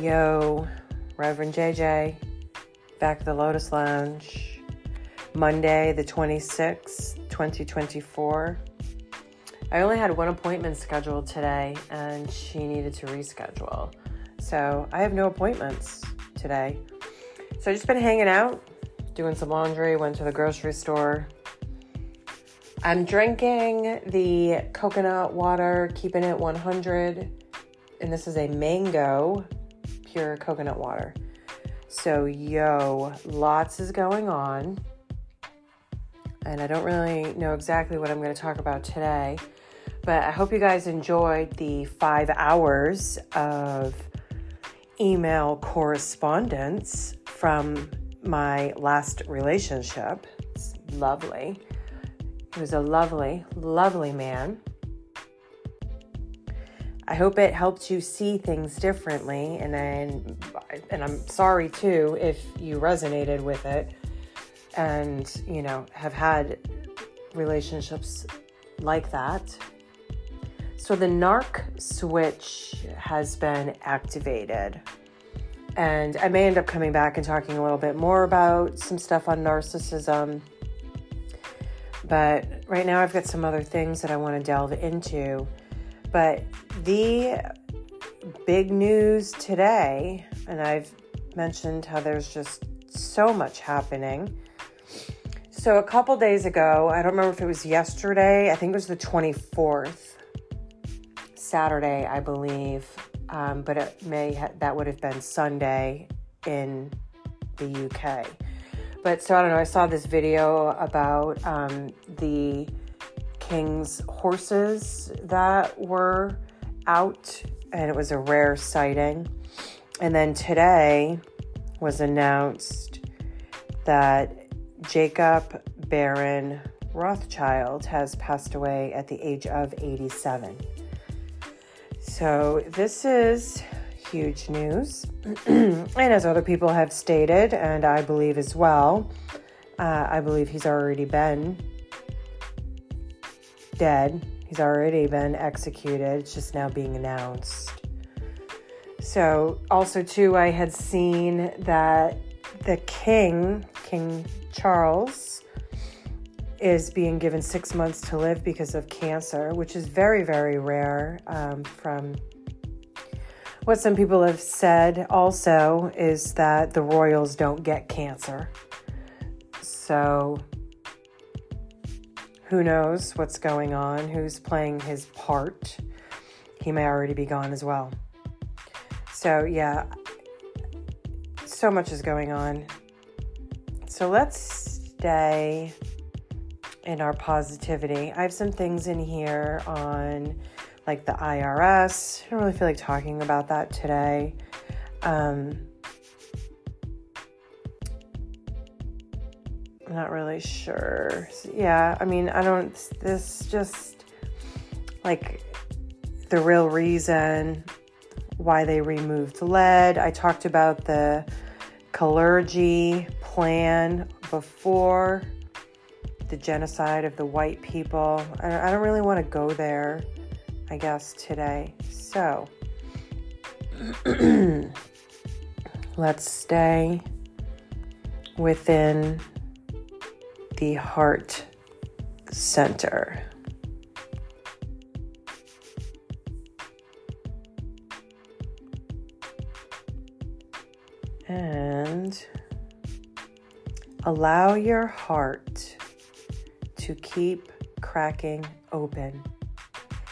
Yo, Reverend JJ, back at the Lotus Lounge, Monday, the 26th, 2024. I only had one appointment scheduled today and she needed to reschedule. So I have no appointments today. So I've just been hanging out, doing some laundry, went to the grocery store. I'm drinking the coconut water, keeping it 100. And this is a mango pure coconut water. So, yo, lots is going on. And I don't really know exactly what I'm going to talk about today. But I hope you guys enjoyed the five hours of email correspondence from my last relationship. It's lovely. He was a lovely, lovely man. I hope it helped you see things differently, and then, and I'm sorry too if you resonated with it, and you know have had relationships like that. So the narc switch has been activated, and I may end up coming back and talking a little bit more about some stuff on narcissism. But right now, I've got some other things that I want to delve into. But the big news today, and I've mentioned how there's just so much happening. So, a couple days ago, I don't remember if it was yesterday, I think it was the 24th, Saturday, I believe, um, but it may ha- that would have been Sunday in the UK. But so I don't know, I saw this video about um, the King's horses that were out, and it was a rare sighting. And then today was announced that Jacob Baron Rothschild has passed away at the age of 87. So, this is huge news. and as other people have stated, and I believe as well, uh, I believe he's already been dead. He's already been executed. It's just now being announced. So, also, too, I had seen that the king, King Charles, is being given six months to live because of cancer, which is very, very rare. Um, from what some people have said, also, is that the royals don't get cancer. So, who knows what's going on, who's playing his part. He may already be gone as well. So, yeah, so much is going on. So, let's stay in our positivity. I have some things in here on like the IRS. I don't really feel like talking about that today. Um, I'm not really sure. Yeah, I mean, I don't, this just like the real reason why they removed lead. I talked about the Kalergi plan before the genocide of the white people. I don't really want to go there, I guess, today. So let's stay within the heart center. And allow your heart to keep cracking open.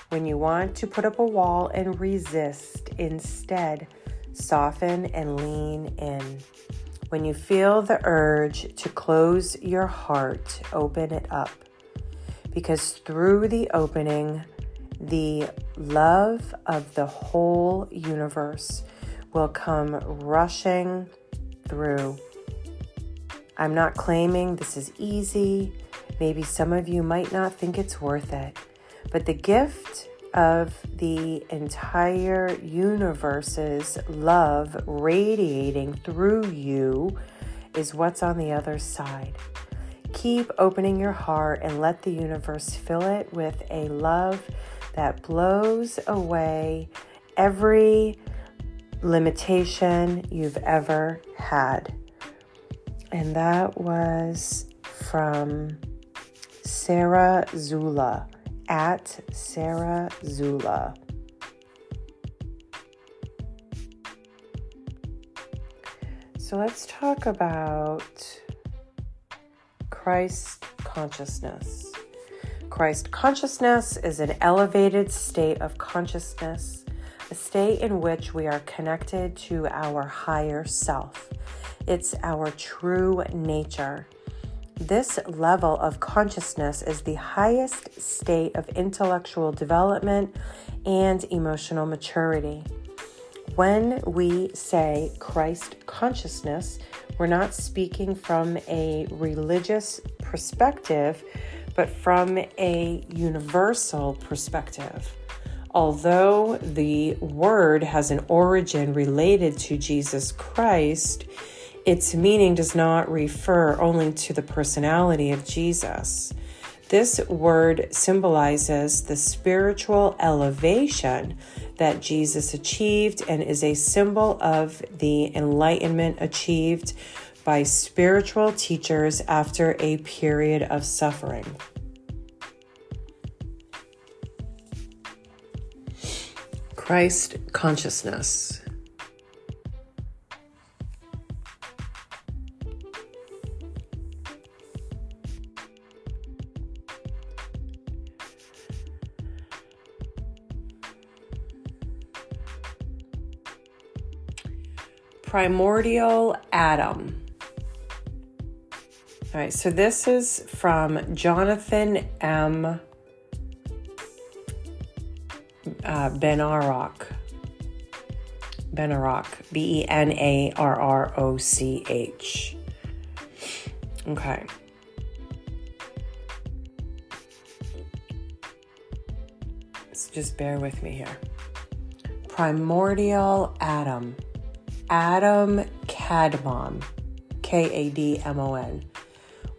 When you want to put up a wall and resist, instead, soften and lean in. When you feel the urge to close your heart, open it up. Because through the opening, the love of the whole universe will come rushing through. I'm not claiming this is easy. Maybe some of you might not think it's worth it, but the gift of the entire universe's love radiating through you is what's on the other side. Keep opening your heart and let the universe fill it with a love that blows away every limitation you've ever had. And that was from Sarah Zula at Sarah Zula. So let's talk about Christ consciousness. Christ consciousness is an elevated state of consciousness, a state in which we are connected to our higher self. It's our true nature. This level of consciousness is the highest state of intellectual development and emotional maturity. When we say Christ consciousness, we're not speaking from a religious perspective, but from a universal perspective. Although the word has an origin related to Jesus Christ, its meaning does not refer only to the personality of Jesus. This word symbolizes the spiritual elevation that Jesus achieved and is a symbol of the enlightenment achieved by spiritual teachers after a period of suffering. Christ consciousness. Primordial Adam. All right, so this is from Jonathan M. Uh, Benarroch. Benarroch. B E N A R R O C H. Okay. So just bear with me here. Primordial Adam. Adam Kadmon, K A D M O N,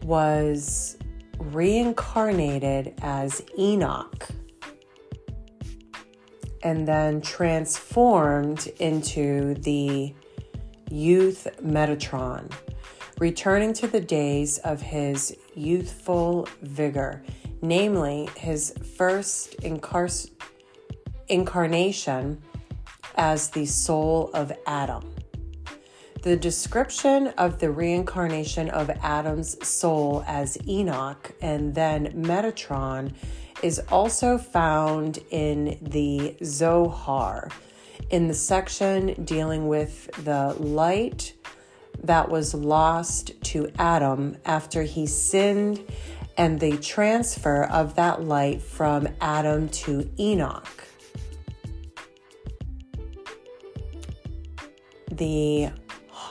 was reincarnated as Enoch and then transformed into the youth Metatron, returning to the days of his youthful vigor, namely his first incar- incarnation as the soul of Adam. The description of the reincarnation of Adam's soul as Enoch and then Metatron is also found in the Zohar, in the section dealing with the light that was lost to Adam after he sinned and the transfer of that light from Adam to Enoch. The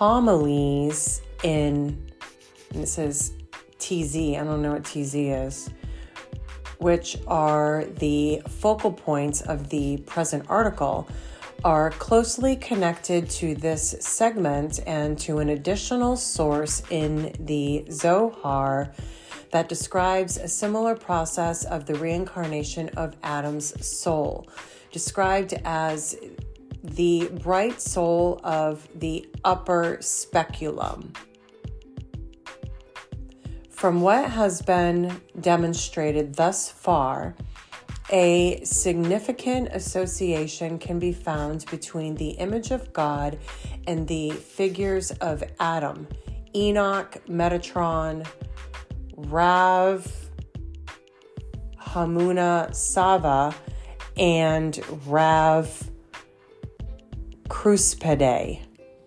homilies in, and it says TZ, I don't know what TZ is, which are the focal points of the present article, are closely connected to this segment and to an additional source in the Zohar that describes a similar process of the reincarnation of Adam's soul, described as the bright soul of the upper speculum. From what has been demonstrated thus far, a significant association can be found between the image of God and the figures of Adam, Enoch, Metatron, Rav, Hamnuna Sava, and Rav Kruspedai,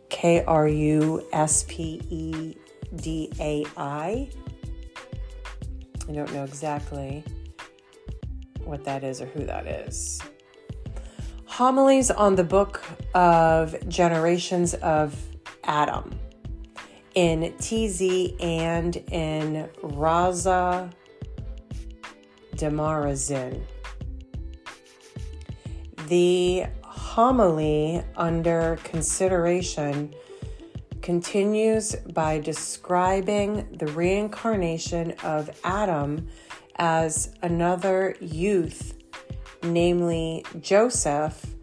K R U S P E D A I. I don't know exactly what that is or who that is. Homilies on the book of Generations of Adam in TZ and in Raza Demarazin. the homily under consideration continues by describing the reincarnation of Adam as another youth, namely Joseph,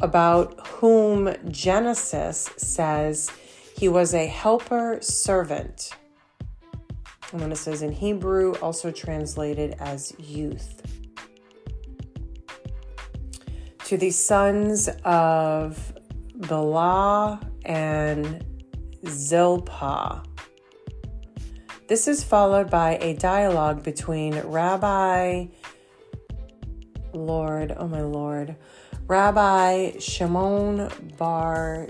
about whom Genesis says he was a helper servant. And when it says in Hebrew, also translated as youth. To the sons of Bilhah and Zilpah. This is followed by a dialogue between Rabbi, Lord, oh my Lord, Rabbi Shimon Bar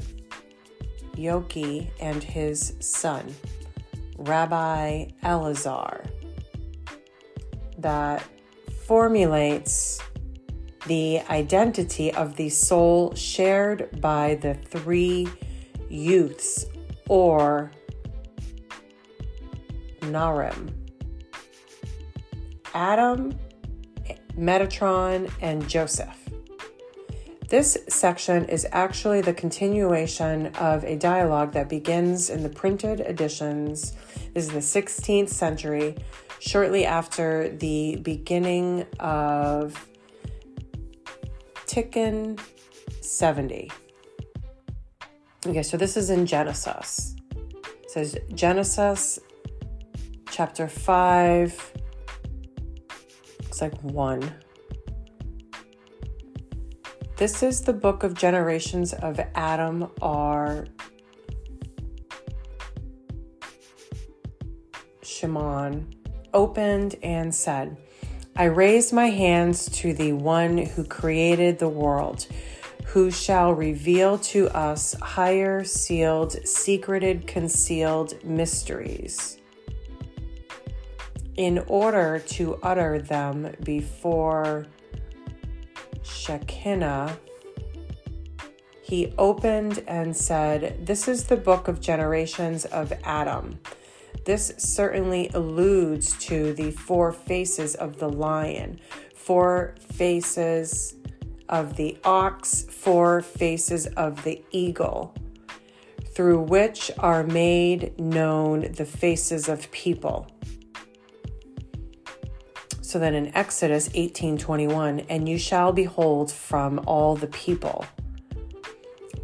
Yochai and his son, Rabbi Elazar, that formulates the identity of the soul shared by the three youths or Narim. Adam, Metatron, and Joseph. This section is actually the continuation of a dialogue that begins in the printed editions. This is the 16th century, shortly after the beginning of Tikkun 70. Okay, so this is in Genesis. It says Genesis chapter 5, looks like 1. This is the book of generations of Adam R. Shimon opened and said, I raise my hands to the one who created the world, who shall reveal to us higher sealed, secreted, concealed mysteries in order to utter them before Shekinah, he opened and said, This is the book of generations of Adam. This certainly alludes to the four faces of the lion, four faces of the ox, four faces of the eagle, through which are made known the faces of people. So then in Exodus 18:21, and you shall behold from all the people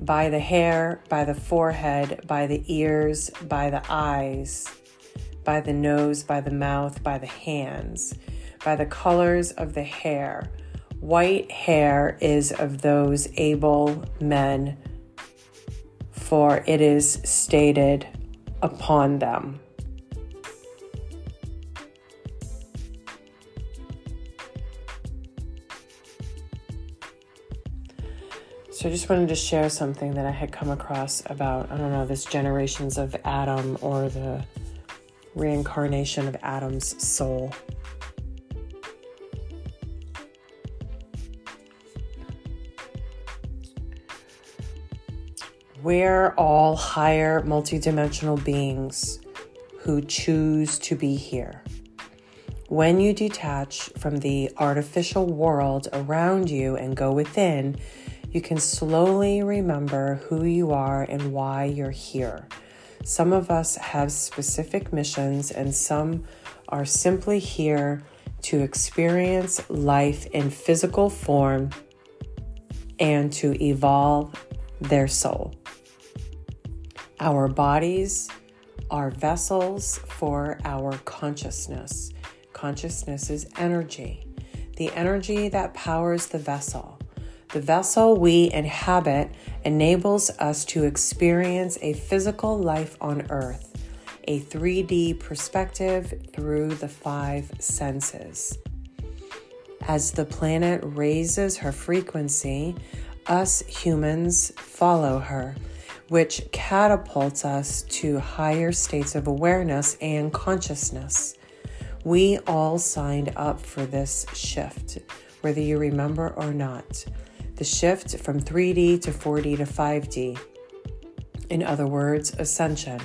by the hair, by the forehead, by the ears, by the eyes, by the nose, by the mouth, by the hands, by the colors of the hair. White hair is of those able men, for it is stated upon them. So I just wanted to share something that I had come across about, I don't know, this generations of Adam or the reincarnation of Adam's soul. We're all higher multidimensional beings who choose to be here. When you detach from the artificial world around you and go within, you can slowly remember who you are and why you're here. Some of us have specific missions, and some are simply here to experience life in physical form and to evolve their soul. Our bodies are vessels for our consciousness. Consciousness is energy, the energy that powers the vessel. The vessel we inhabit enables us to experience a physical life on earth, a 3D perspective through the five senses. As the planet raises her frequency, us humans follow her, which catapults us to higher states of awareness and consciousness. We all signed up for this shift, whether you remember or not the shift from 3D to 4D to 5D. In other words, ascension.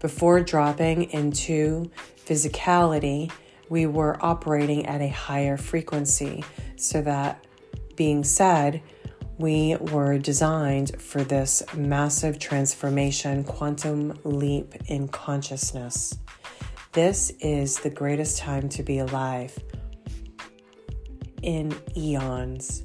Before dropping into physicality, we were operating at a higher frequency so that being said, we were designed for this massive transformation, quantum leap in consciousness. This is the greatest time to be alive in eons.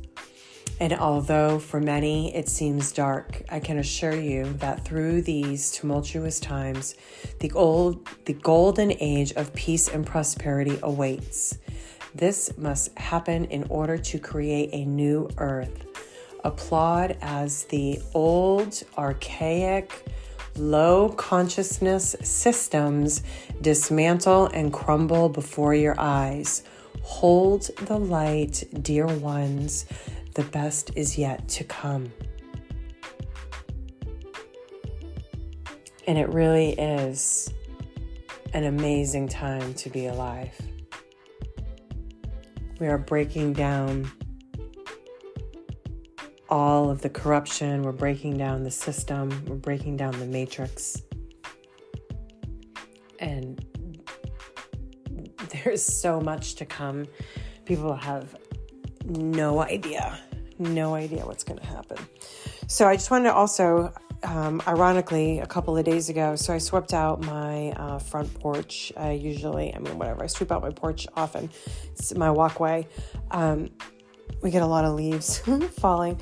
And although for many it seems dark, I can assure you that through these tumultuous times, the old the golden age of peace and prosperity awaits. This must happen in order to create a new earth applaud as the old, archaic, low consciousness systems dismantle and crumble before your eyes. Hold the light, dear ones. The best is yet to come. And it really is an amazing time to be alive. We are breaking down all of the corruption. We're breaking down the system. We're breaking down the matrix. And there's so much to come. People have no idea, no idea what's going to happen. So I just wanted to also, um, ironically, a couple of days ago, so I swept out my uh, front porch. I usually, I mean, whatever, I sweep out my porch often. It's my walkway. Um, we get a lot of leaves falling.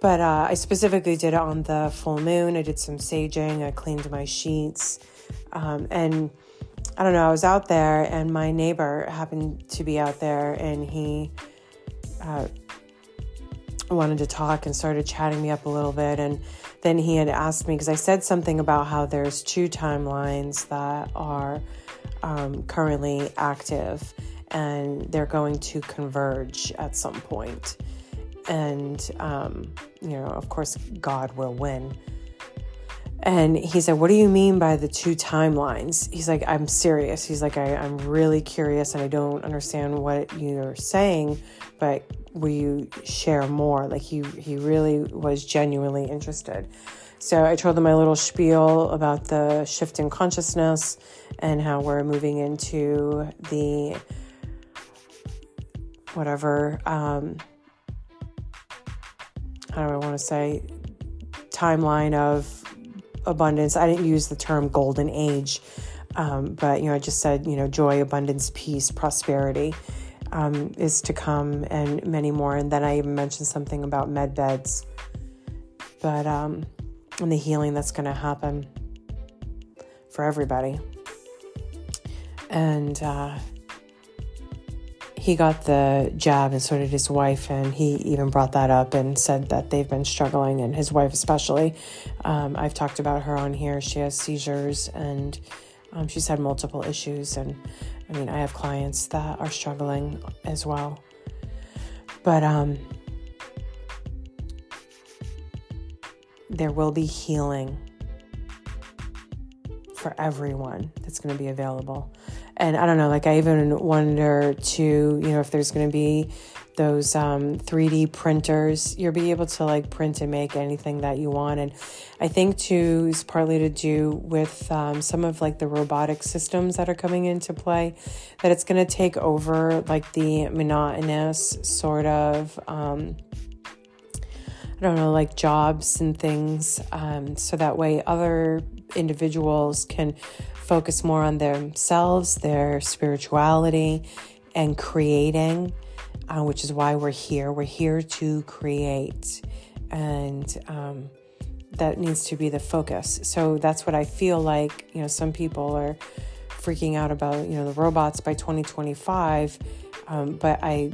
But uh, I specifically did it on the full moon. I did some saging. I cleaned my sheets. Um, and I don't know, I was out there and my neighbor happened to be out there and he uh, wanted to talk and started chatting me up a little bit. And then he had asked me, because I said something about how there's two timelines that are um, currently active and they're going to converge at some point. And, um, you know, of course, God will win. And he said, What do you mean by the two timelines? He's like, I'm serious. He's like, I, am really curious and I don't understand what you're saying, but will you share more? Like he he really was genuinely interested. So I told him my little spiel about the shift in consciousness and how we're moving into the whatever um, how do I want to say timeline of abundance. I didn't use the term golden age, um, but you know I just said you know joy, abundance, peace, prosperity. Um, is to come and many more. And then I even mentioned something about med beds, but um, and the healing that's going to happen for everybody. And uh, he got the jab and so did his wife and he even brought that up and said that they've been struggling and his wife especially um, i've talked about her on here. She has seizures and um, she's had multiple issues and i mean i have clients that are struggling as well. But um, there will be healing for everyone that's going to be available. And I don't know, like I even wonder too, you know, if there's going to be those um, 3D printers, you'll be able to like print and make anything that you want. And I think too is partly to do with um, some of like the robotic systems that are coming into play, that it's going to take over like the monotonous sort of. Um, I don't know, like jobs and things, um, so that way other individuals can focus more on themselves, their spirituality, and creating, uh, which is why we're here. We're here to create, and um, that needs to be the focus. So that's what I feel like. You know, some people are freaking out about you know the robots by 2025, um, but I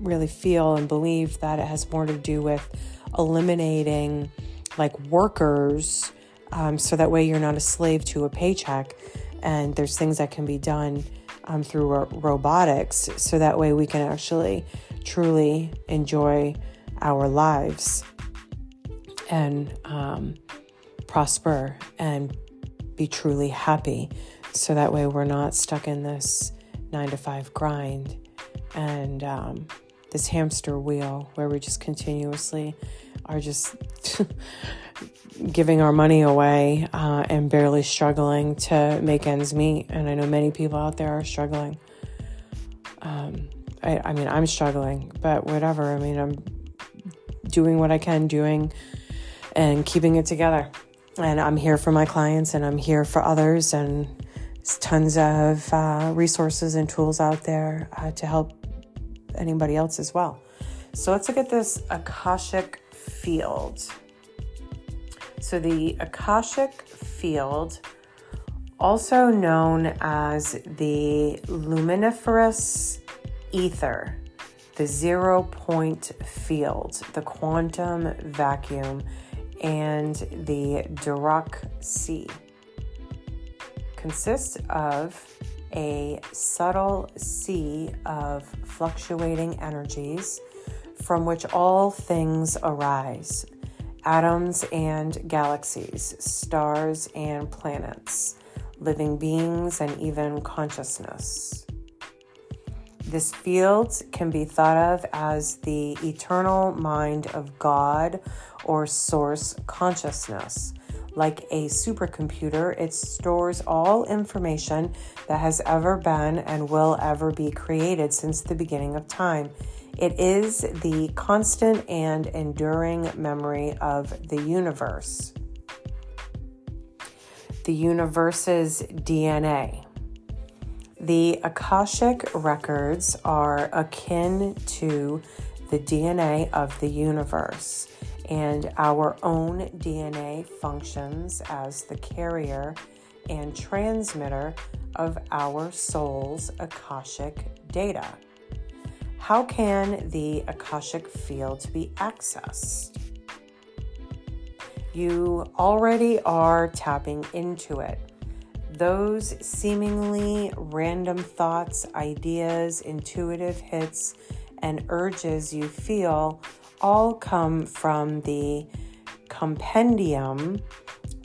really feel and believe that it has more to do with eliminating like workers um, so that way you're not a slave to a paycheck and there's things that can be done um, through ro- robotics so that way we can actually truly enjoy our lives and um, prosper and be truly happy. So that way we're not stuck in this nine to five grind and um, this hamster wheel where we just continuously are just giving our money away uh, and barely struggling to make ends meet. And I know many people out there are struggling. Um, I, I mean, I'm struggling, but whatever. I mean, I'm doing what I can, doing and keeping it together. And I'm here for my clients and I'm here for others. And tons of uh, resources and tools out there uh, to help anybody else as well. So let's look at this Akashic field. So the Akashic field, also known as the luminiferous ether, the zero point field, the quantum vacuum, and the Dirac sea, consists of a subtle sea of fluctuating energies from which all things arise atoms and galaxies, stars and planets, living beings, and even consciousness. This field can be thought of as the eternal mind of God or source consciousness. Like a supercomputer, it stores all information that has ever been and will ever be created since the beginning of time it is the constant and enduring memory of the universe, the universe's DNA. The Akashic records are akin to the DNA of the universe, and our own DNA functions as the carrier and transmitter of our soul's Akashic data. How can the Akashic field be accessed? You already are tapping into it. Those seemingly random thoughts, ideas, intuitive hits, and urges you feel all come from the compendium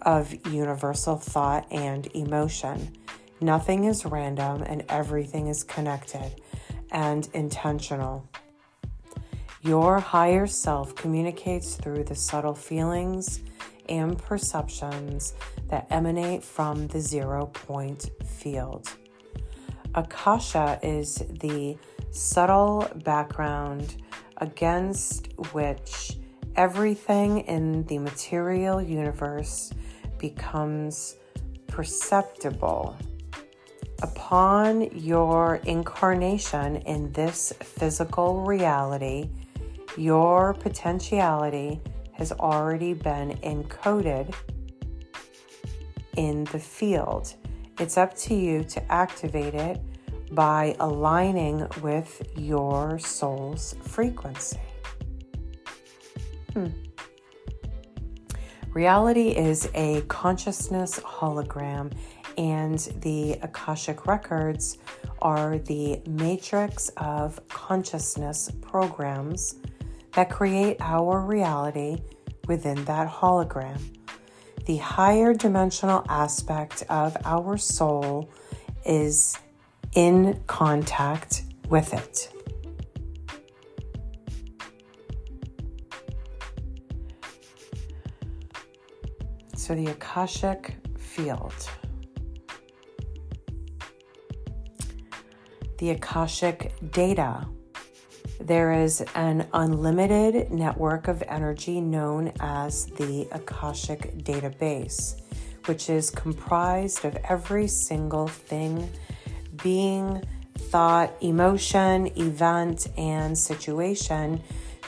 of universal thought and emotion. Nothing is random and everything is connected and intentional. Your higher self communicates through the subtle feelings and perceptions that emanate from the zero point field. Akasha is the subtle background against which everything in the material universe becomes perceptible upon your incarnation in this physical reality, your potentiality has already been encoded in the field. It's up to you to activate it by aligning with your soul's frequency. Hmm. Reality is a consciousness hologram and the Akashic Records are the matrix of consciousness programs that create our reality within that hologram. The higher dimensional aspect of our soul is in contact with it. So, the Akashic field. The Akashic data. There is an unlimited network of energy known as the Akashic database, which is comprised of every single thing, being, thought, emotion, event, and situation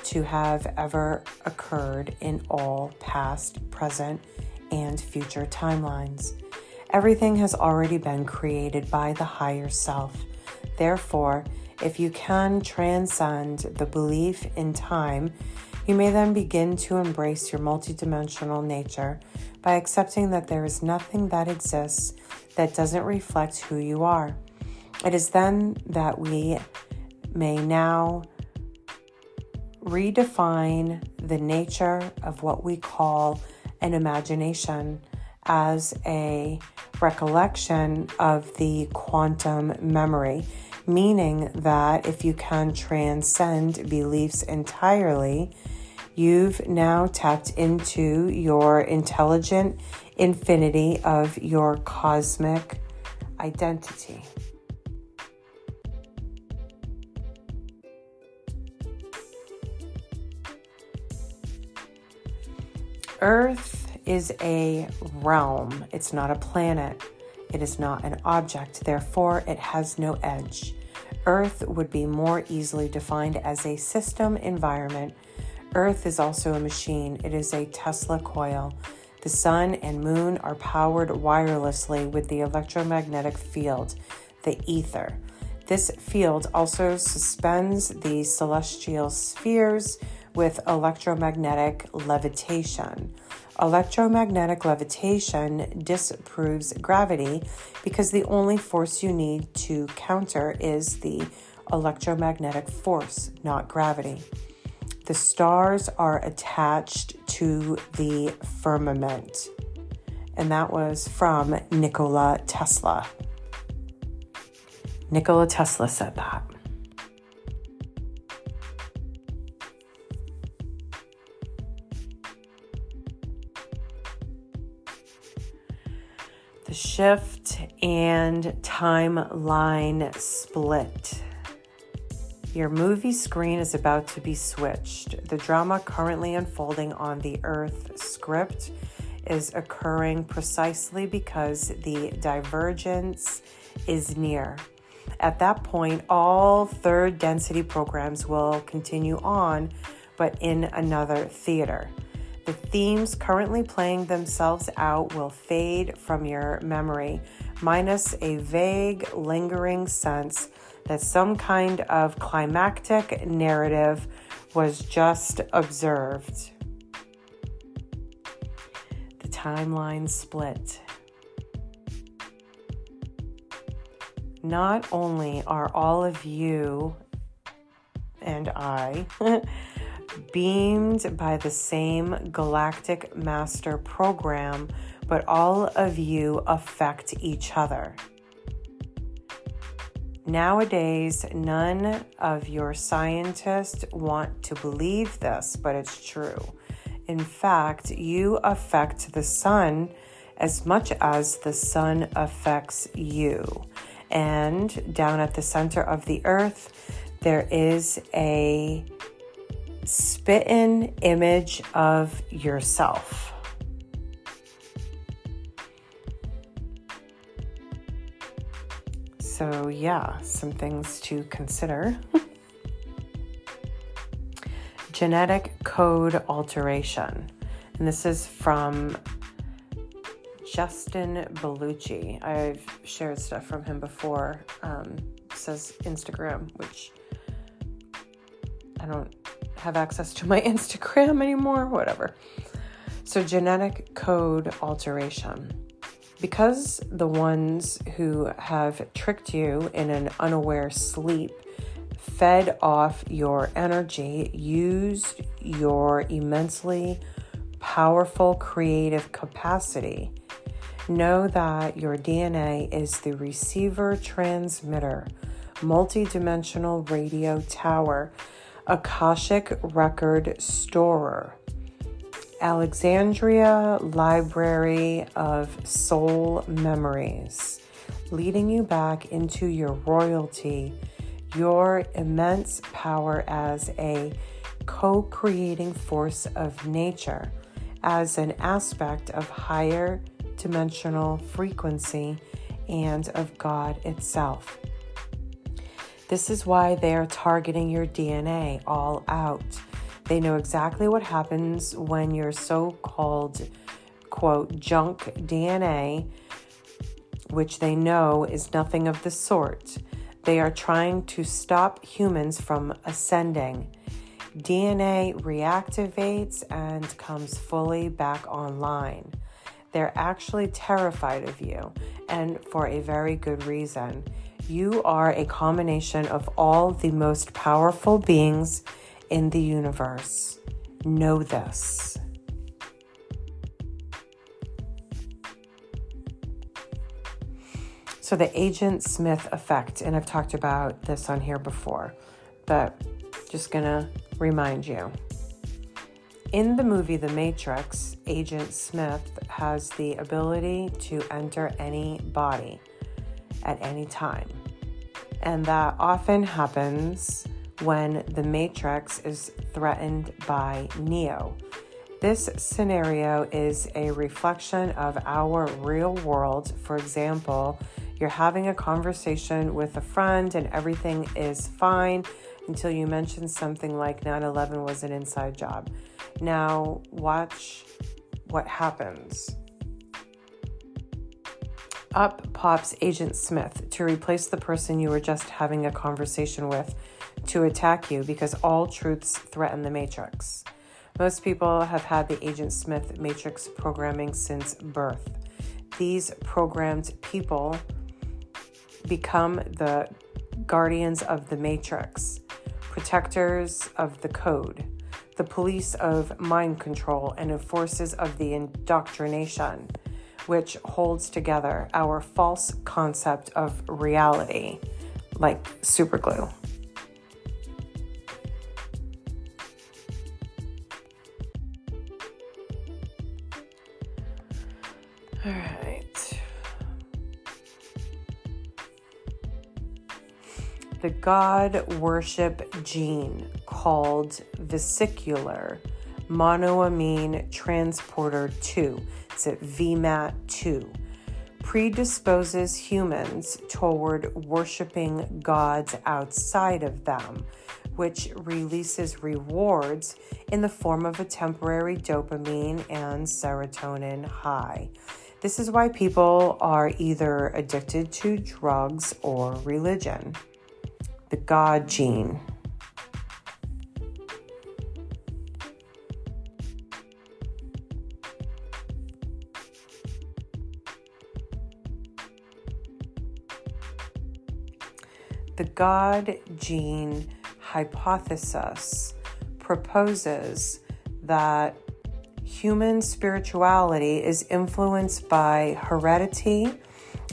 to have ever occurred in all past, present, and future timelines. Everything has already been created by the higher self Therefore, if you can transcend the belief in time, you may then begin to embrace your multidimensional nature by accepting that there is nothing that exists that doesn't reflect who you are. It is then that we may now redefine the nature of what we call an imagination as a recollection of the quantum memory meaning that if you can transcend beliefs entirely, you've now tapped into your intelligent infinity of your cosmic identity. Earth is a realm, it's not a planet. It is not an object, therefore, it has no edge. Earth would be more easily defined as a system environment. Earth is also a machine, it is a Tesla coil. The sun and moon are powered wirelessly with the electromagnetic field, the ether. This field also suspends the celestial spheres with electromagnetic levitation. Electromagnetic levitation disproves gravity because the only force you need to counter is the electromagnetic force, not gravity. The stars are attached to the firmament. And that was from Nikola Tesla. Nikola Tesla said that. Shift and timeline split. Your movie screen is about to be switched. The drama currently unfolding on the Earth script is occurring precisely because the divergence is near. At that point, all third density programs will continue on, but in another theater. The themes currently playing themselves out will fade from your memory, minus a vague, lingering sense that some kind of climactic narrative was just observed. The timeline split. not only are all of you and I beamed by the same galactic master program, but all of you affect each other. Nowadays, none of your scientists want to believe this, but it's true. In fact, you affect the sun as much as the sun affects you. And down at the center of the earth, there is a spit-in image of yourself. So, yeah, some things to consider. Genetic code alteration. And this is from Justin Bellucci. I've shared stuff from him before. Um, says Instagram, which I don't have access to my Instagram anymore, whatever. So, genetic code alteration. Because the ones who have tricked you in an unaware sleep fed off your energy, used your immensely powerful creative capacity Know that your DNA is the receiver transmitter, multidimensional radio tower, Akashic record storer, Alexandria Library of Soul Memories, leading you back into your royalty, your immense power as a co creating force of nature, as an aspect of higher dimensional frequency and of God itself. This is why they are targeting your DNA all out. They know exactly what happens when your so called, quote, junk DNA, which they know is nothing of the sort. They are trying to stop humans from ascending. DNA reactivates and comes fully back online. They're actually terrified of you, and for a very good reason. You are a combination of all the most powerful beings in the universe. Know this. So, the Agent Smith effect, and I've talked about this on here before, but just gonna remind you. In the movie The Matrix, Agent Smith has the ability to enter any body at any time. And that often happens when the Matrix is threatened by Neo. This scenario is a reflection of our real world. For example, you're having a conversation with a friend and everything is fine until you mention something like 9 11 was an inside job. Now, watch what happens. Up pops Agent Smith to replace the person you were just having a conversation with to attack you because all truths threaten the Matrix. Most people have had the Agent Smith Matrix programming since birth. These programmed people become the guardians of the Matrix, protectors of the code, the police of mind control, and enforcers of the indoctrination, which holds together our false concept of reality like superglue. All right. The God worship gene called vesicular monoamine transporter 2, it's at VMAT2, predisposes humans toward worshiping gods outside of them, which releases rewards in the form of a temporary dopamine and serotonin high. This is why people are either addicted to drugs or religion. The God gene. God gene hypothesis proposes that human spirituality is influenced by heredity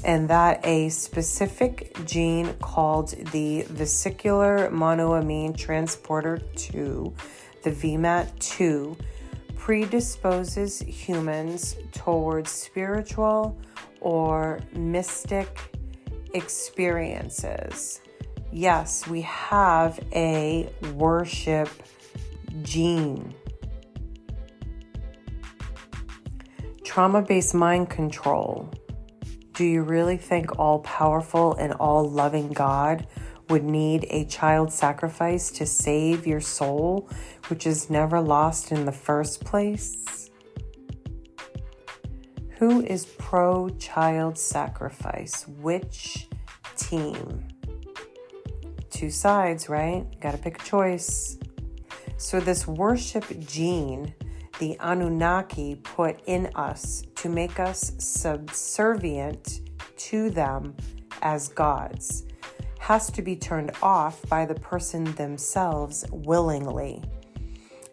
and that a specific gene called the vesicular monoamine transporter 2, the VMAT2, predisposes humans towards spiritual or mystic experiences. Yes, we have a worship gene. Trauma based mind control. Do you really think all powerful and all loving God would need a child sacrifice to save your soul, which is never lost in the first place? Who is pro child sacrifice? Which team? Two sides, right? Got to pick a choice. So, this worship gene the Anunnaki put in us to make us subservient to them as gods has to be turned off by the person themselves willingly.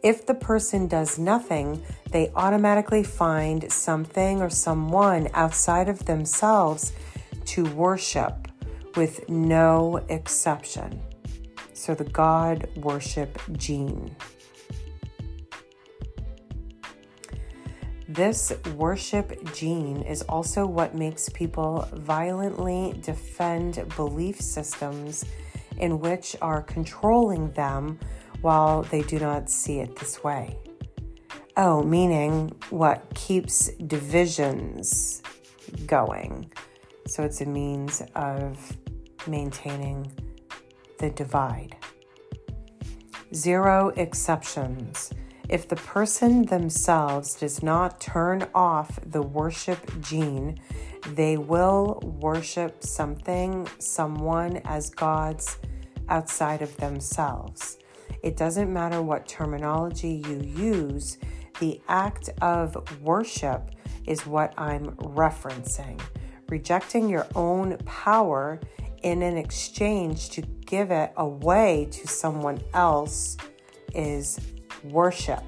If the person does nothing, they automatically find something or someone outside of themselves to worship with no exception. So, the God worship gene. This worship gene is also what makes people violently defend belief systems in which are controlling them while they do not see it this way. Oh, meaning what keeps divisions going. So it's a means of maintaining the divide. Zero exceptions. If the person themselves does not turn off the worship gene, they will worship something, someone as gods outside of themselves. It doesn't matter what terminology you use, the act of worship is what I'm referencing. Rejecting your own power in an exchange to give it away to someone else is worship.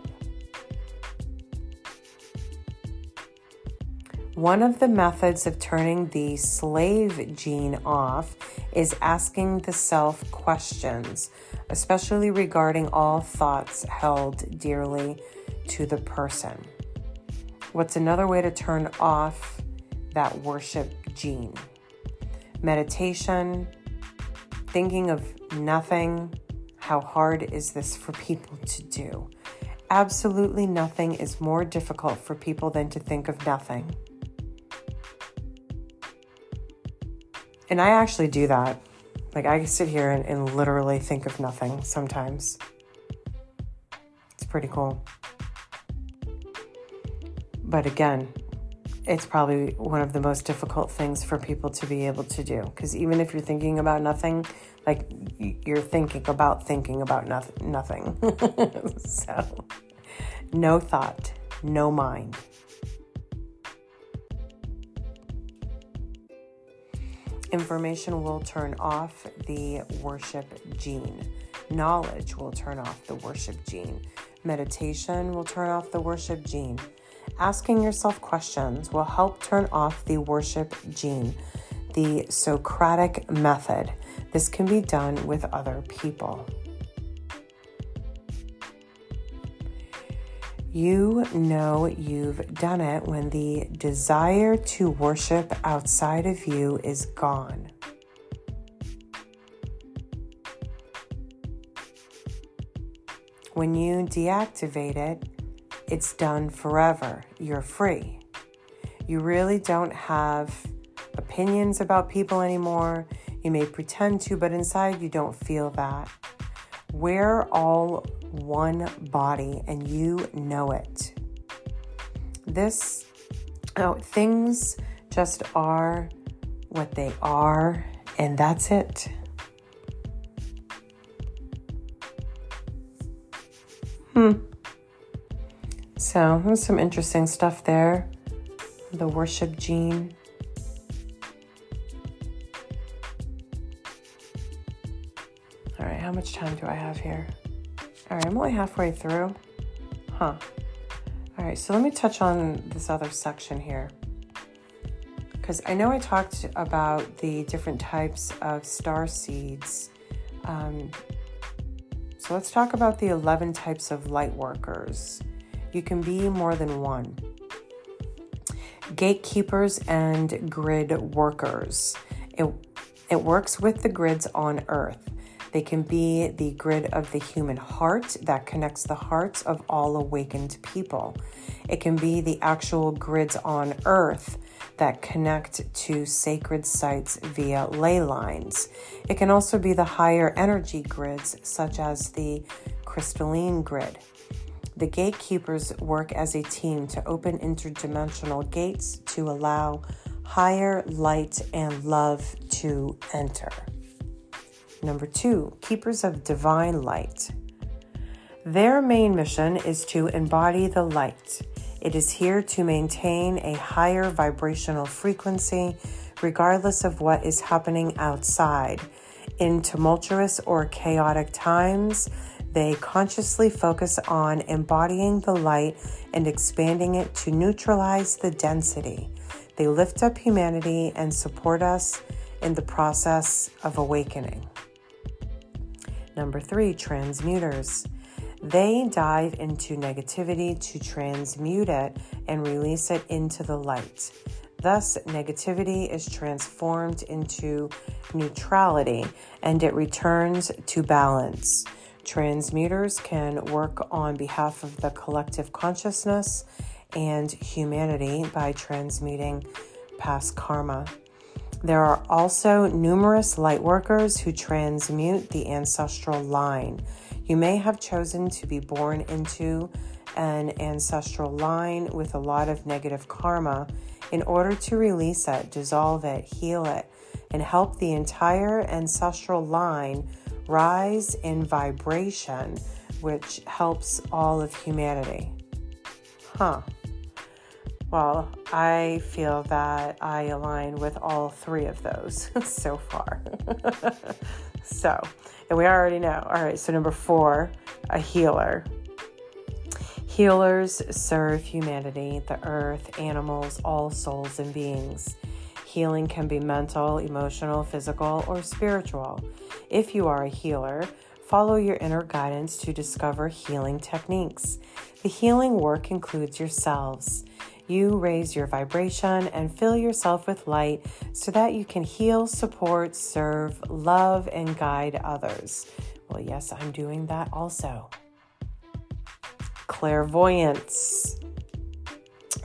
One of the methods of turning the slave gene off is asking the self questions, especially regarding all thoughts held dearly to the person. What's another way to turn off that worship gene? Meditation, thinking of nothing, how hard is this for people to do? Absolutely nothing is more difficult for people than to think of nothing. And I actually do that. Like, I sit here and, and literally think of nothing sometimes. It's pretty cool. But again, it's probably one of the most difficult things for people to be able to do. Because even if you're thinking about nothing, like you're thinking about thinking about nothing. nothing. so, no thought, no mind. Information will turn off the worship gene. Knowledge will turn off the worship gene. Meditation will turn off the worship gene. Asking yourself questions will help turn off the worship gene. The Socratic method. This can be done with other people. You know you've done it when the desire to worship outside of you is gone. When you deactivate it, it's done forever. You're free. You really don't have opinions about people anymore. You may pretend to, but inside you don't feel that. We're all one body and you know it. This, oh, things just are what they are, and that's it. Hmm. So, there's some interesting stuff there. The worship gene. All right, how much time do I have here? All right, I'm only halfway through. Huh. All right, so let me touch on this other section here. Because I know I talked about the different types of star seeds. Um, so let's talk about the 11 types of light workers. You can be more than one. Gatekeepers and grid workers. It, it works with the grids on Earth. They can be the grid of the human heart that connects the hearts of all awakened people. It can be the actual grids on earth that connect to sacred sites via ley lines. It can also be the higher energy grids, such as the crystalline grid. The gatekeepers work as a team to open interdimensional gates to allow higher light and love to enter. Number two, keepers of divine light. Their main mission is to embody the light. It is here to maintain a higher vibrational frequency regardless of what is happening outside. In tumultuous or chaotic times, they consciously focus on embodying the light and expanding it to neutralize the density. They lift up humanity and support us in the process of awakening. Number three, transmuters. They dive into negativity to transmute it and release it into the light. Thus, negativity is transformed into neutrality and it returns to balance. Transmuters can work on behalf of the collective consciousness and humanity by transmuting past karma. There are also numerous lightworkers who transmute the ancestral line. You may have chosen to be born into an ancestral line with a lot of negative karma in order to release it, dissolve it, heal it, and help the entire ancestral line rise in vibration, which helps all of humanity. Huh. Well, I feel that I align with all three of those so far. so, and we already know. All right, so number four, a healer. Healers serve humanity, the earth, animals, all souls and beings. Healing can be mental, emotional, physical, or spiritual. If you are a healer, follow your inner guidance to discover healing techniques. The healing work includes yourselves you raise your vibration and fill yourself with light so that you can heal, support, serve, love, and guide others. Well, yes, I'm doing that also. clairvoyants.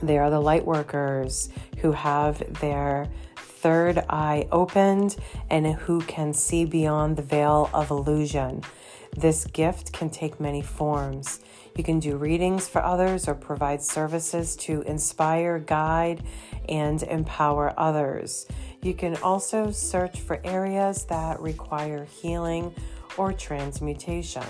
They are the light workers who have their third eye opened and who can see beyond the veil of illusion. This gift can take many forms. You can do readings for others or provide services to inspire, guide, and empower others. You can also search for areas that require healing or transmutation.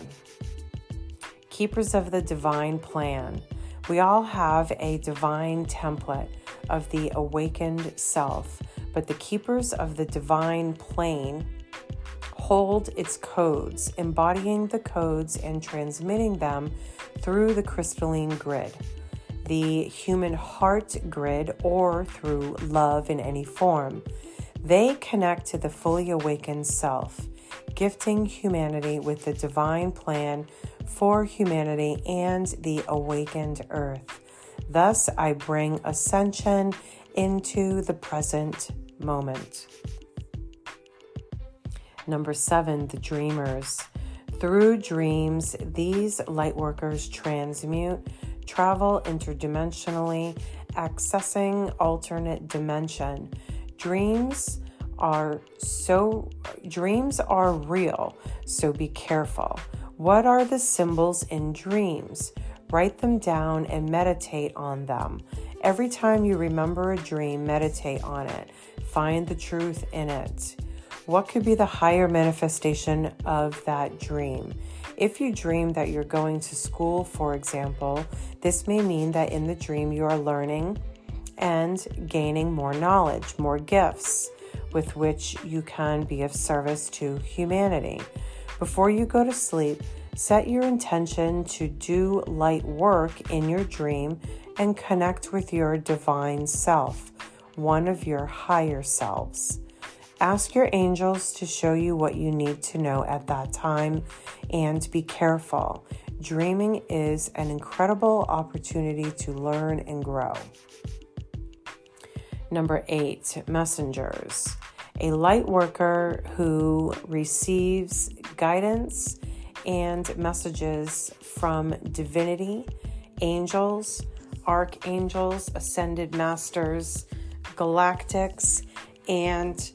Keepers of the Divine Plan. We all have a divine template of the awakened self, but the keepers of the divine plane hold its codes, embodying the codes and transmitting them through the crystalline grid, the human heart grid, or through love in any form. They connect to the fully awakened self, gifting humanity with the divine plan for humanity and the awakened earth. Thus, I bring ascension into the present moment. Number seven, the dreamers. Through dreams, these lightworkers transmute, travel interdimensionally, accessing alternate dimension. Dreams are so dreams are real, so be careful. What are the symbols in dreams? Write them down and meditate on them. Every time you remember a dream, meditate on it. Find the truth in it. What could be the higher manifestation of that dream? If you dream that you're going to school, for example, this may mean that in the dream you are learning and gaining more knowledge, more gifts with which you can be of service to humanity. Before you go to sleep, set your intention to do light work in your dream and connect with your divine self, one of your higher selves. Ask your angels to show you what you need to know at that time and be careful. Dreaming is an incredible opportunity to learn and grow. Number eight, messengers. A light worker who receives guidance and messages from divinity, angels, archangels, ascended masters, galactics, and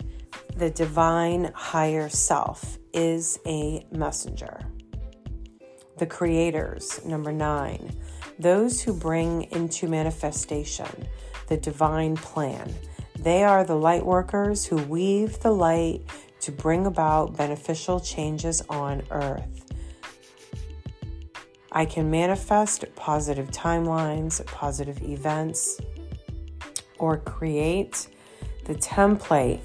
the divine higher self is a messenger. The creators, number nine, those who bring into manifestation the divine plan. They are the light workers who weave the light to bring about beneficial changes on earth. I can manifest positive timelines, positive events, or create the template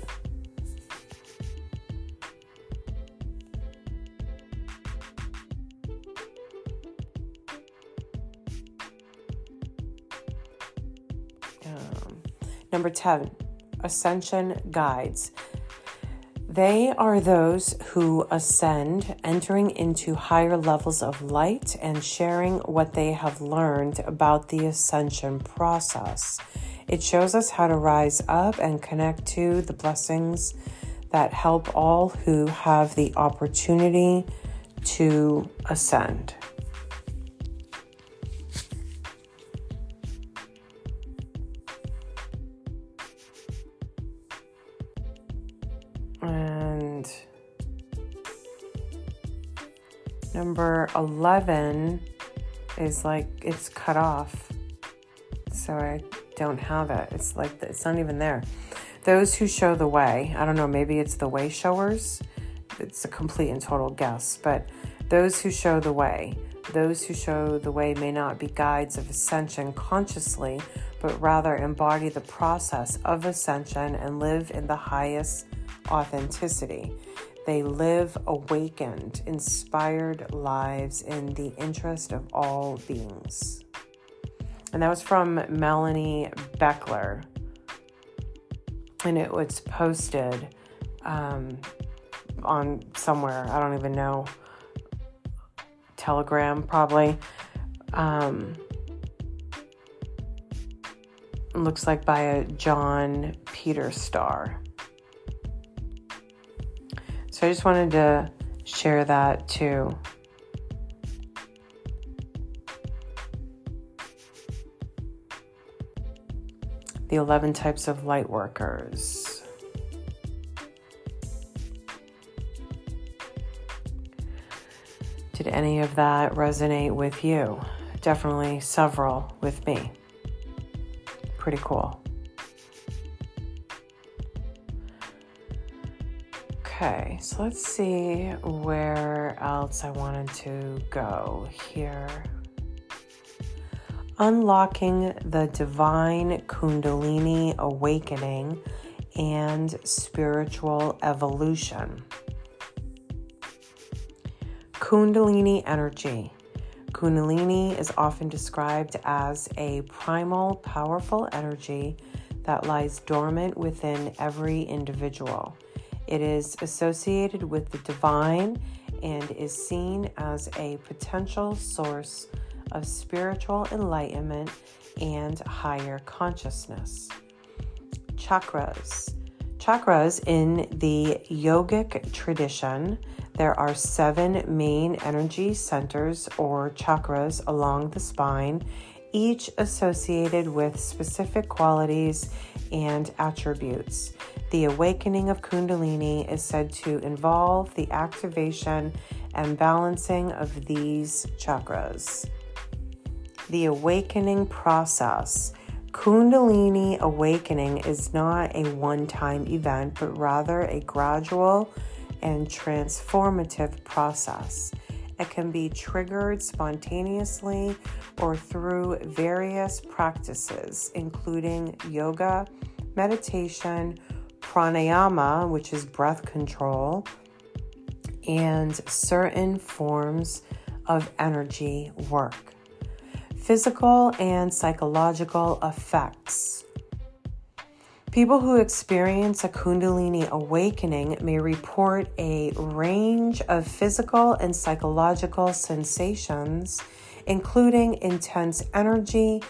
Number 10, Ascension Guides. They are those who ascend, entering into higher levels of light and sharing what they have learned about the ascension process. It shows us how to rise up and connect to the blessings that help all who have the opportunity to ascend. Number 11 is like it's cut off. So I don't have it. It's like it's not even there. Those who show the way, I don't know, maybe it's the way showers. It's a complete and total guess, but those who show the way, those who show the way may not be guides of ascension consciously, but rather embody the process of ascension and live in the highest authenticity. They live awakened, inspired lives in the interest of all beings. And that was from Melanie Beckler. And it was posted um, on somewhere, I don't even know, Telegram probably. Um, looks like by a John Peter Star. So I just wanted to share that too. The 11 types of light workers. Did any of that resonate with you? Definitely several with me. Pretty cool. Okay, so let's see where else I wanted to go here. Unlocking the divine Kundalini awakening and spiritual evolution. Kundalini energy. Kundalini is often described as a primal, powerful energy that lies dormant within every individual. It is associated with the divine and is seen as a potential source of spiritual enlightenment and higher consciousness. Chakras. Chakras in the yogic tradition, there are seven main energy centers or chakras along the spine, each associated with specific qualities and attributes. The awakening of Kundalini is said to involve the activation and balancing of these chakras. The awakening process. Kundalini awakening is not a one time event, but rather a gradual and transformative process. It can be triggered spontaneously or through various practices, including yoga, meditation, pranayama, which is breath control, and certain forms of energy work. Physical and psychological effects. People who experience a Kundalini awakening may report a range of physical and psychological sensations, including intense energy,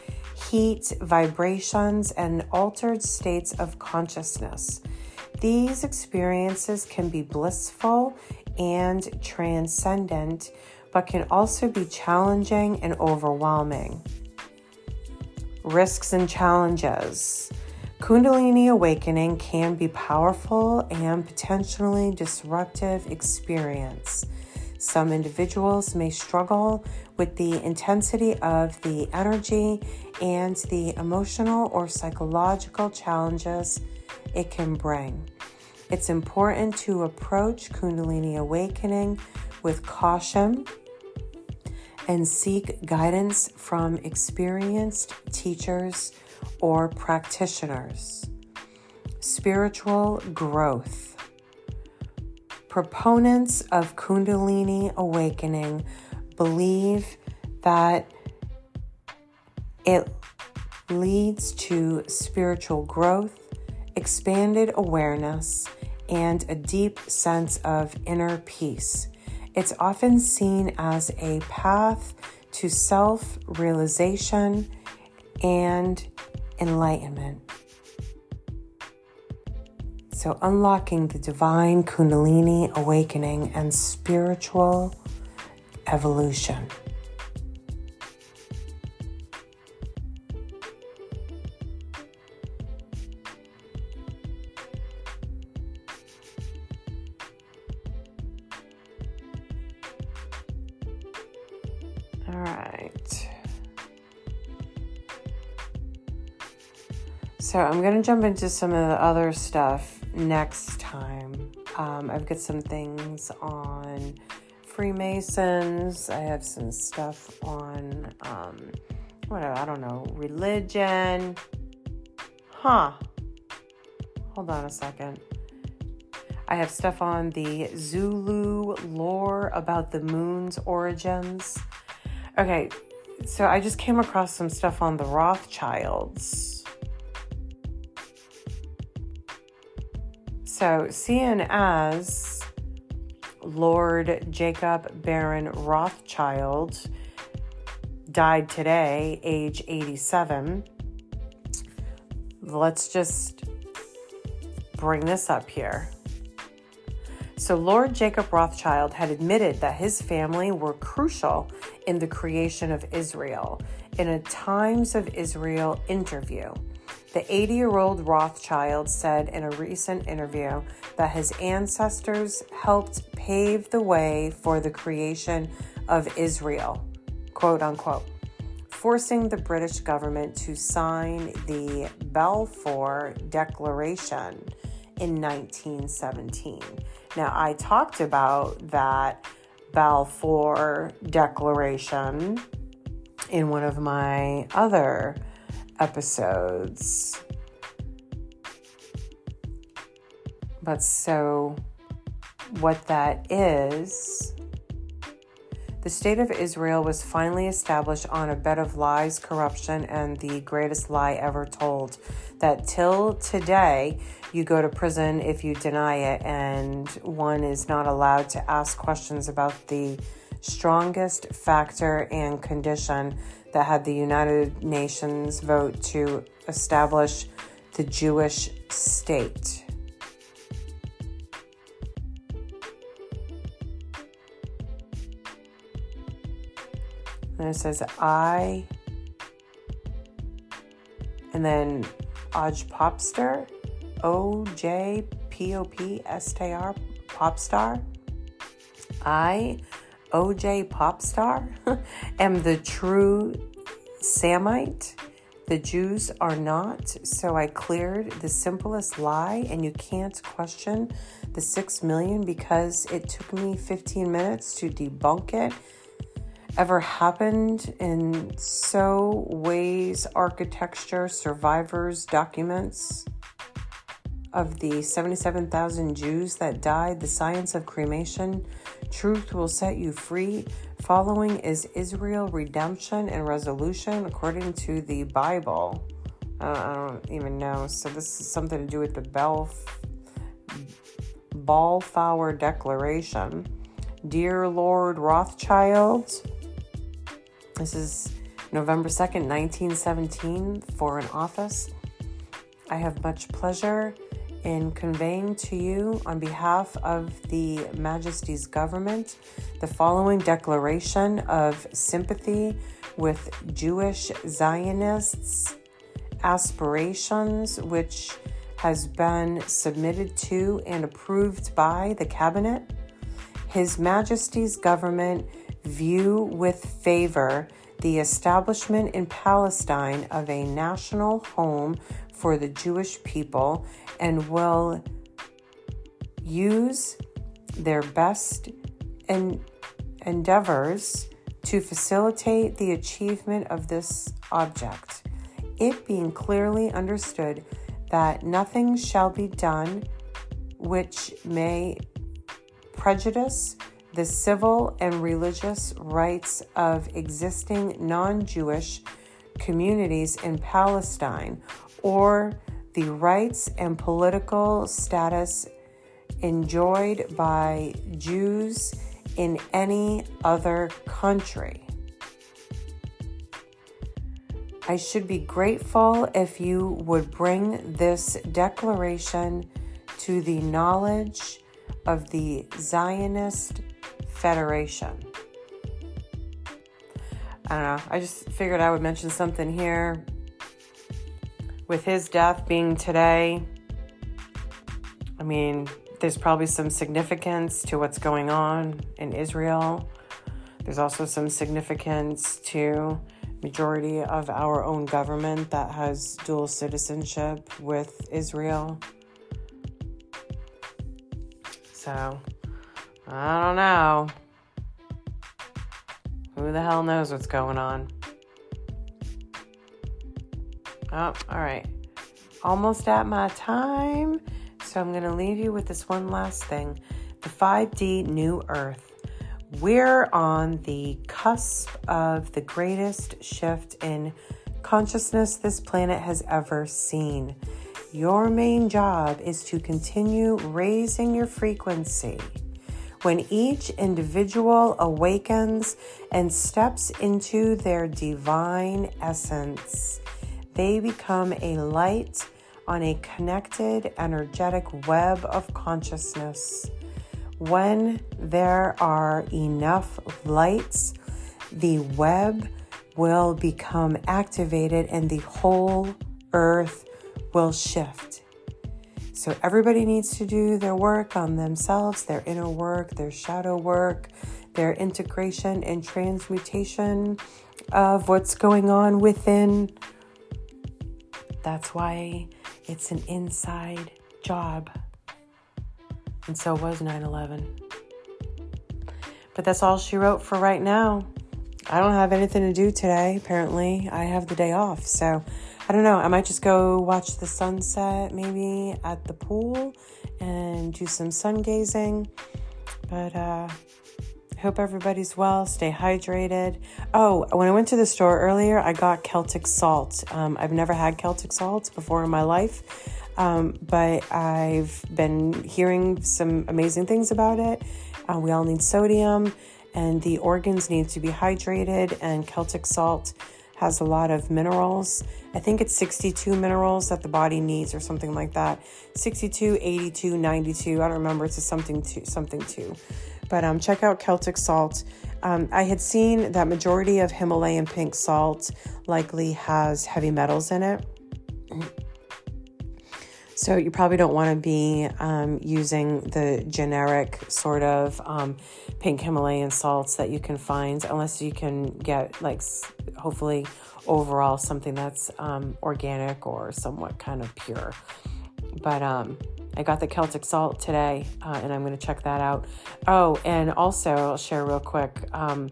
heat, vibrations, and altered states of consciousness. These experiences can be blissful and transcendent, but can also be challenging and overwhelming. Risks and challenges. Kundalini awakening can be powerful and potentially disruptive experience. Some individuals may struggle with the intensity of the energy and the emotional or psychological challenges it can bring. It's important to approach Kundalini awakening with caution and seek guidance from experienced teachers or practitioners. Spiritual growth. Proponents of Kundalini awakening believe that it leads to spiritual growth expanded awareness, and a deep sense of inner peace. It's often seen as a path to self realization and enlightenment. So, unlocking the divine Kundalini awakening and spiritual evolution. All right. So I'm going to jump into some of the other stuff next time. Um, I've got some things on Freemasons. I have some stuff on, um, whatever, I don't know, religion. Huh. Hold on a second. I have stuff on the Zulu lore about the moon's origins. Okay, so I just came across some stuff on the Rothschilds. So, seeing as Lord Jacob Baron Rothschild died today, age 87, let's just bring this up here. So, Lord Jacob Rothschild had admitted that his family were crucial in the creation of Israel in a Times of Israel interview. The 80 year old Rothschild said in a recent interview that his ancestors helped pave the way for the creation of Israel, quote unquote, forcing the British government to sign the Balfour Declaration in 1917. Now, I talked about that Balfour Declaration in one of my other episodes. But so, what that is, the state of Israel was finally established on a bed of lies, corruption, and the greatest lie ever told. That till today, you go to prison if you deny it, and one is not allowed to ask questions about the strongest factor and condition that had the United Nations vote to establish the Jewish state. And it says I, and then Oj Popster, O J P O P S T R, Popstar. I OJ Popstar am the true Semite. The Jews are not, so I cleared the simplest lie, and you can't question the six million because it took me 15 minutes to debunk it. Ever happened in so ways architecture survivors documents of the 77,000 Jews that died, the science of cremation Truth will set you free. Following is Israel redemption and resolution according to the Bible. Uh, I don't even know. So this is something to do with the Belf Balfour Declaration. Dear Lord Rothschild, this is November 2nd, 1917, Foreign Office. I have much pleasure in conveying to you, on behalf of the Majesty's government, the following declaration of sympathy with Jewish Zionists' aspirations, which has been submitted to and approved by the Cabinet. His Majesty's government view with favor the establishment in Palestine of a national home for the Jewish people and will use their best en- endeavors to facilitate the achievement of this object. It being clearly understood that nothing shall be done which may prejudice the civil and religious rights of existing non Jewish communities in Palestine or the rights and political status enjoyed by Jews in any other country. I should be grateful if you would bring this declaration to the knowledge of the Zionist Federation. I don't know. I just figured I would mention something here with his death being today, I mean, there's probably some significance to what's going on in Israel. There's also some significance to majority of our own government that has dual citizenship with Israel. So, I don't know. Who the hell knows what's going on? Oh, all right. Almost at my time. So I'm going to leave you with this one last thing the 5D New Earth. We're on the cusp of the greatest shift in consciousness this planet has ever seen. Your main job is to continue raising your frequency. When each individual awakens and steps into their divine essence, they become a light on a connected, energetic web of consciousness. When there are enough lights, the web will become activated and the whole earth will shift. So everybody needs to do their work on themselves, their inner work, their shadow work, their integration and transmutation of what's going on within. That's why it's an inside job. And so was 9 11. But that's all she wrote for right now. I don't have anything to do today, apparently. I have the day off. So I don't know. I might just go watch the sunset maybe at the pool and do some sun gazing. But uh, hope everybody's well. Stay hydrated. Oh, when I went to the store earlier, I got Celtic salt. Um, I've never had Celtic salt before in my life, um, but I've been hearing some amazing things about it. Uh, we all need sodium, and the organs need to be hydrated, and Celtic salt has a lot of minerals. I think it's 62 minerals that the body needs or something like that. 62, 82, 92. I don't remember. It's something to something too. But um, check out Celtic salt. Um, I had seen that majority of Himalayan pink salt likely has heavy metals in it. So you probably don't want to be um, using the generic sort of um, pink Himalayan salts that you can find, unless you can get like hopefully overall something that's um, organic or somewhat kind of pure. But um, I got the Celtic salt today, uh, and I'm going to check that out. Oh, and also I'll share real quick. Um,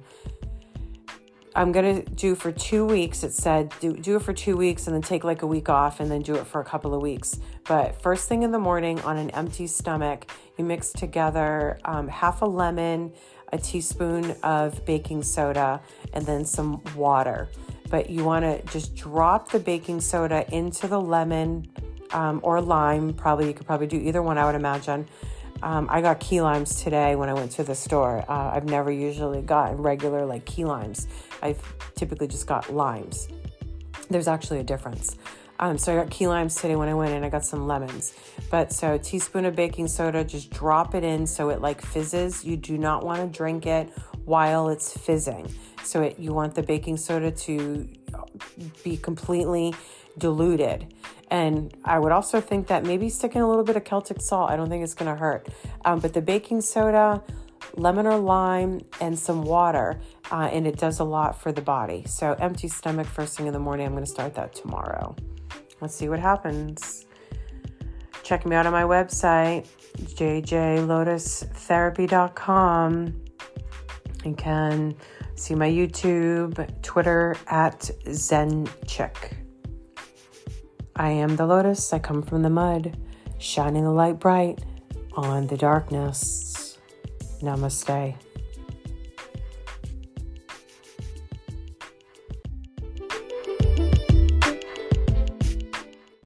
I'm gonna do for two weeks. It said do do it for two weeks and then take like a week off and then do it for a couple of weeks. But first thing in the morning on an empty stomach, you mix together um, half a lemon, a teaspoon of baking soda, and then some water. But you want to just drop the baking soda into the lemon um, or lime. Probably you could probably do either one. I would imagine. Um, I got key limes today when I went to the store. Uh, I've never usually gotten regular like key limes. I've typically just got limes. There's actually a difference. Um, so I got key limes today when I went and I got some lemons. But so a teaspoon of baking soda, just drop it in so it like fizzes. You do not want to drink it while it's fizzing. So it, you want the baking soda to be completely diluted. And I would also think that maybe sticking a little bit of Celtic salt, I don't think it's going to hurt. Um, but the baking soda, lemon or lime, and some water, uh, and it does a lot for the body. So, empty stomach first thing in the morning, I'm going to start that tomorrow. Let's see what happens. Check me out on my website, jjlotustherapy.com. You can see my YouTube, Twitter at ZenChick. I am the lotus, I come from the mud, shining the light bright on the darkness. Namaste.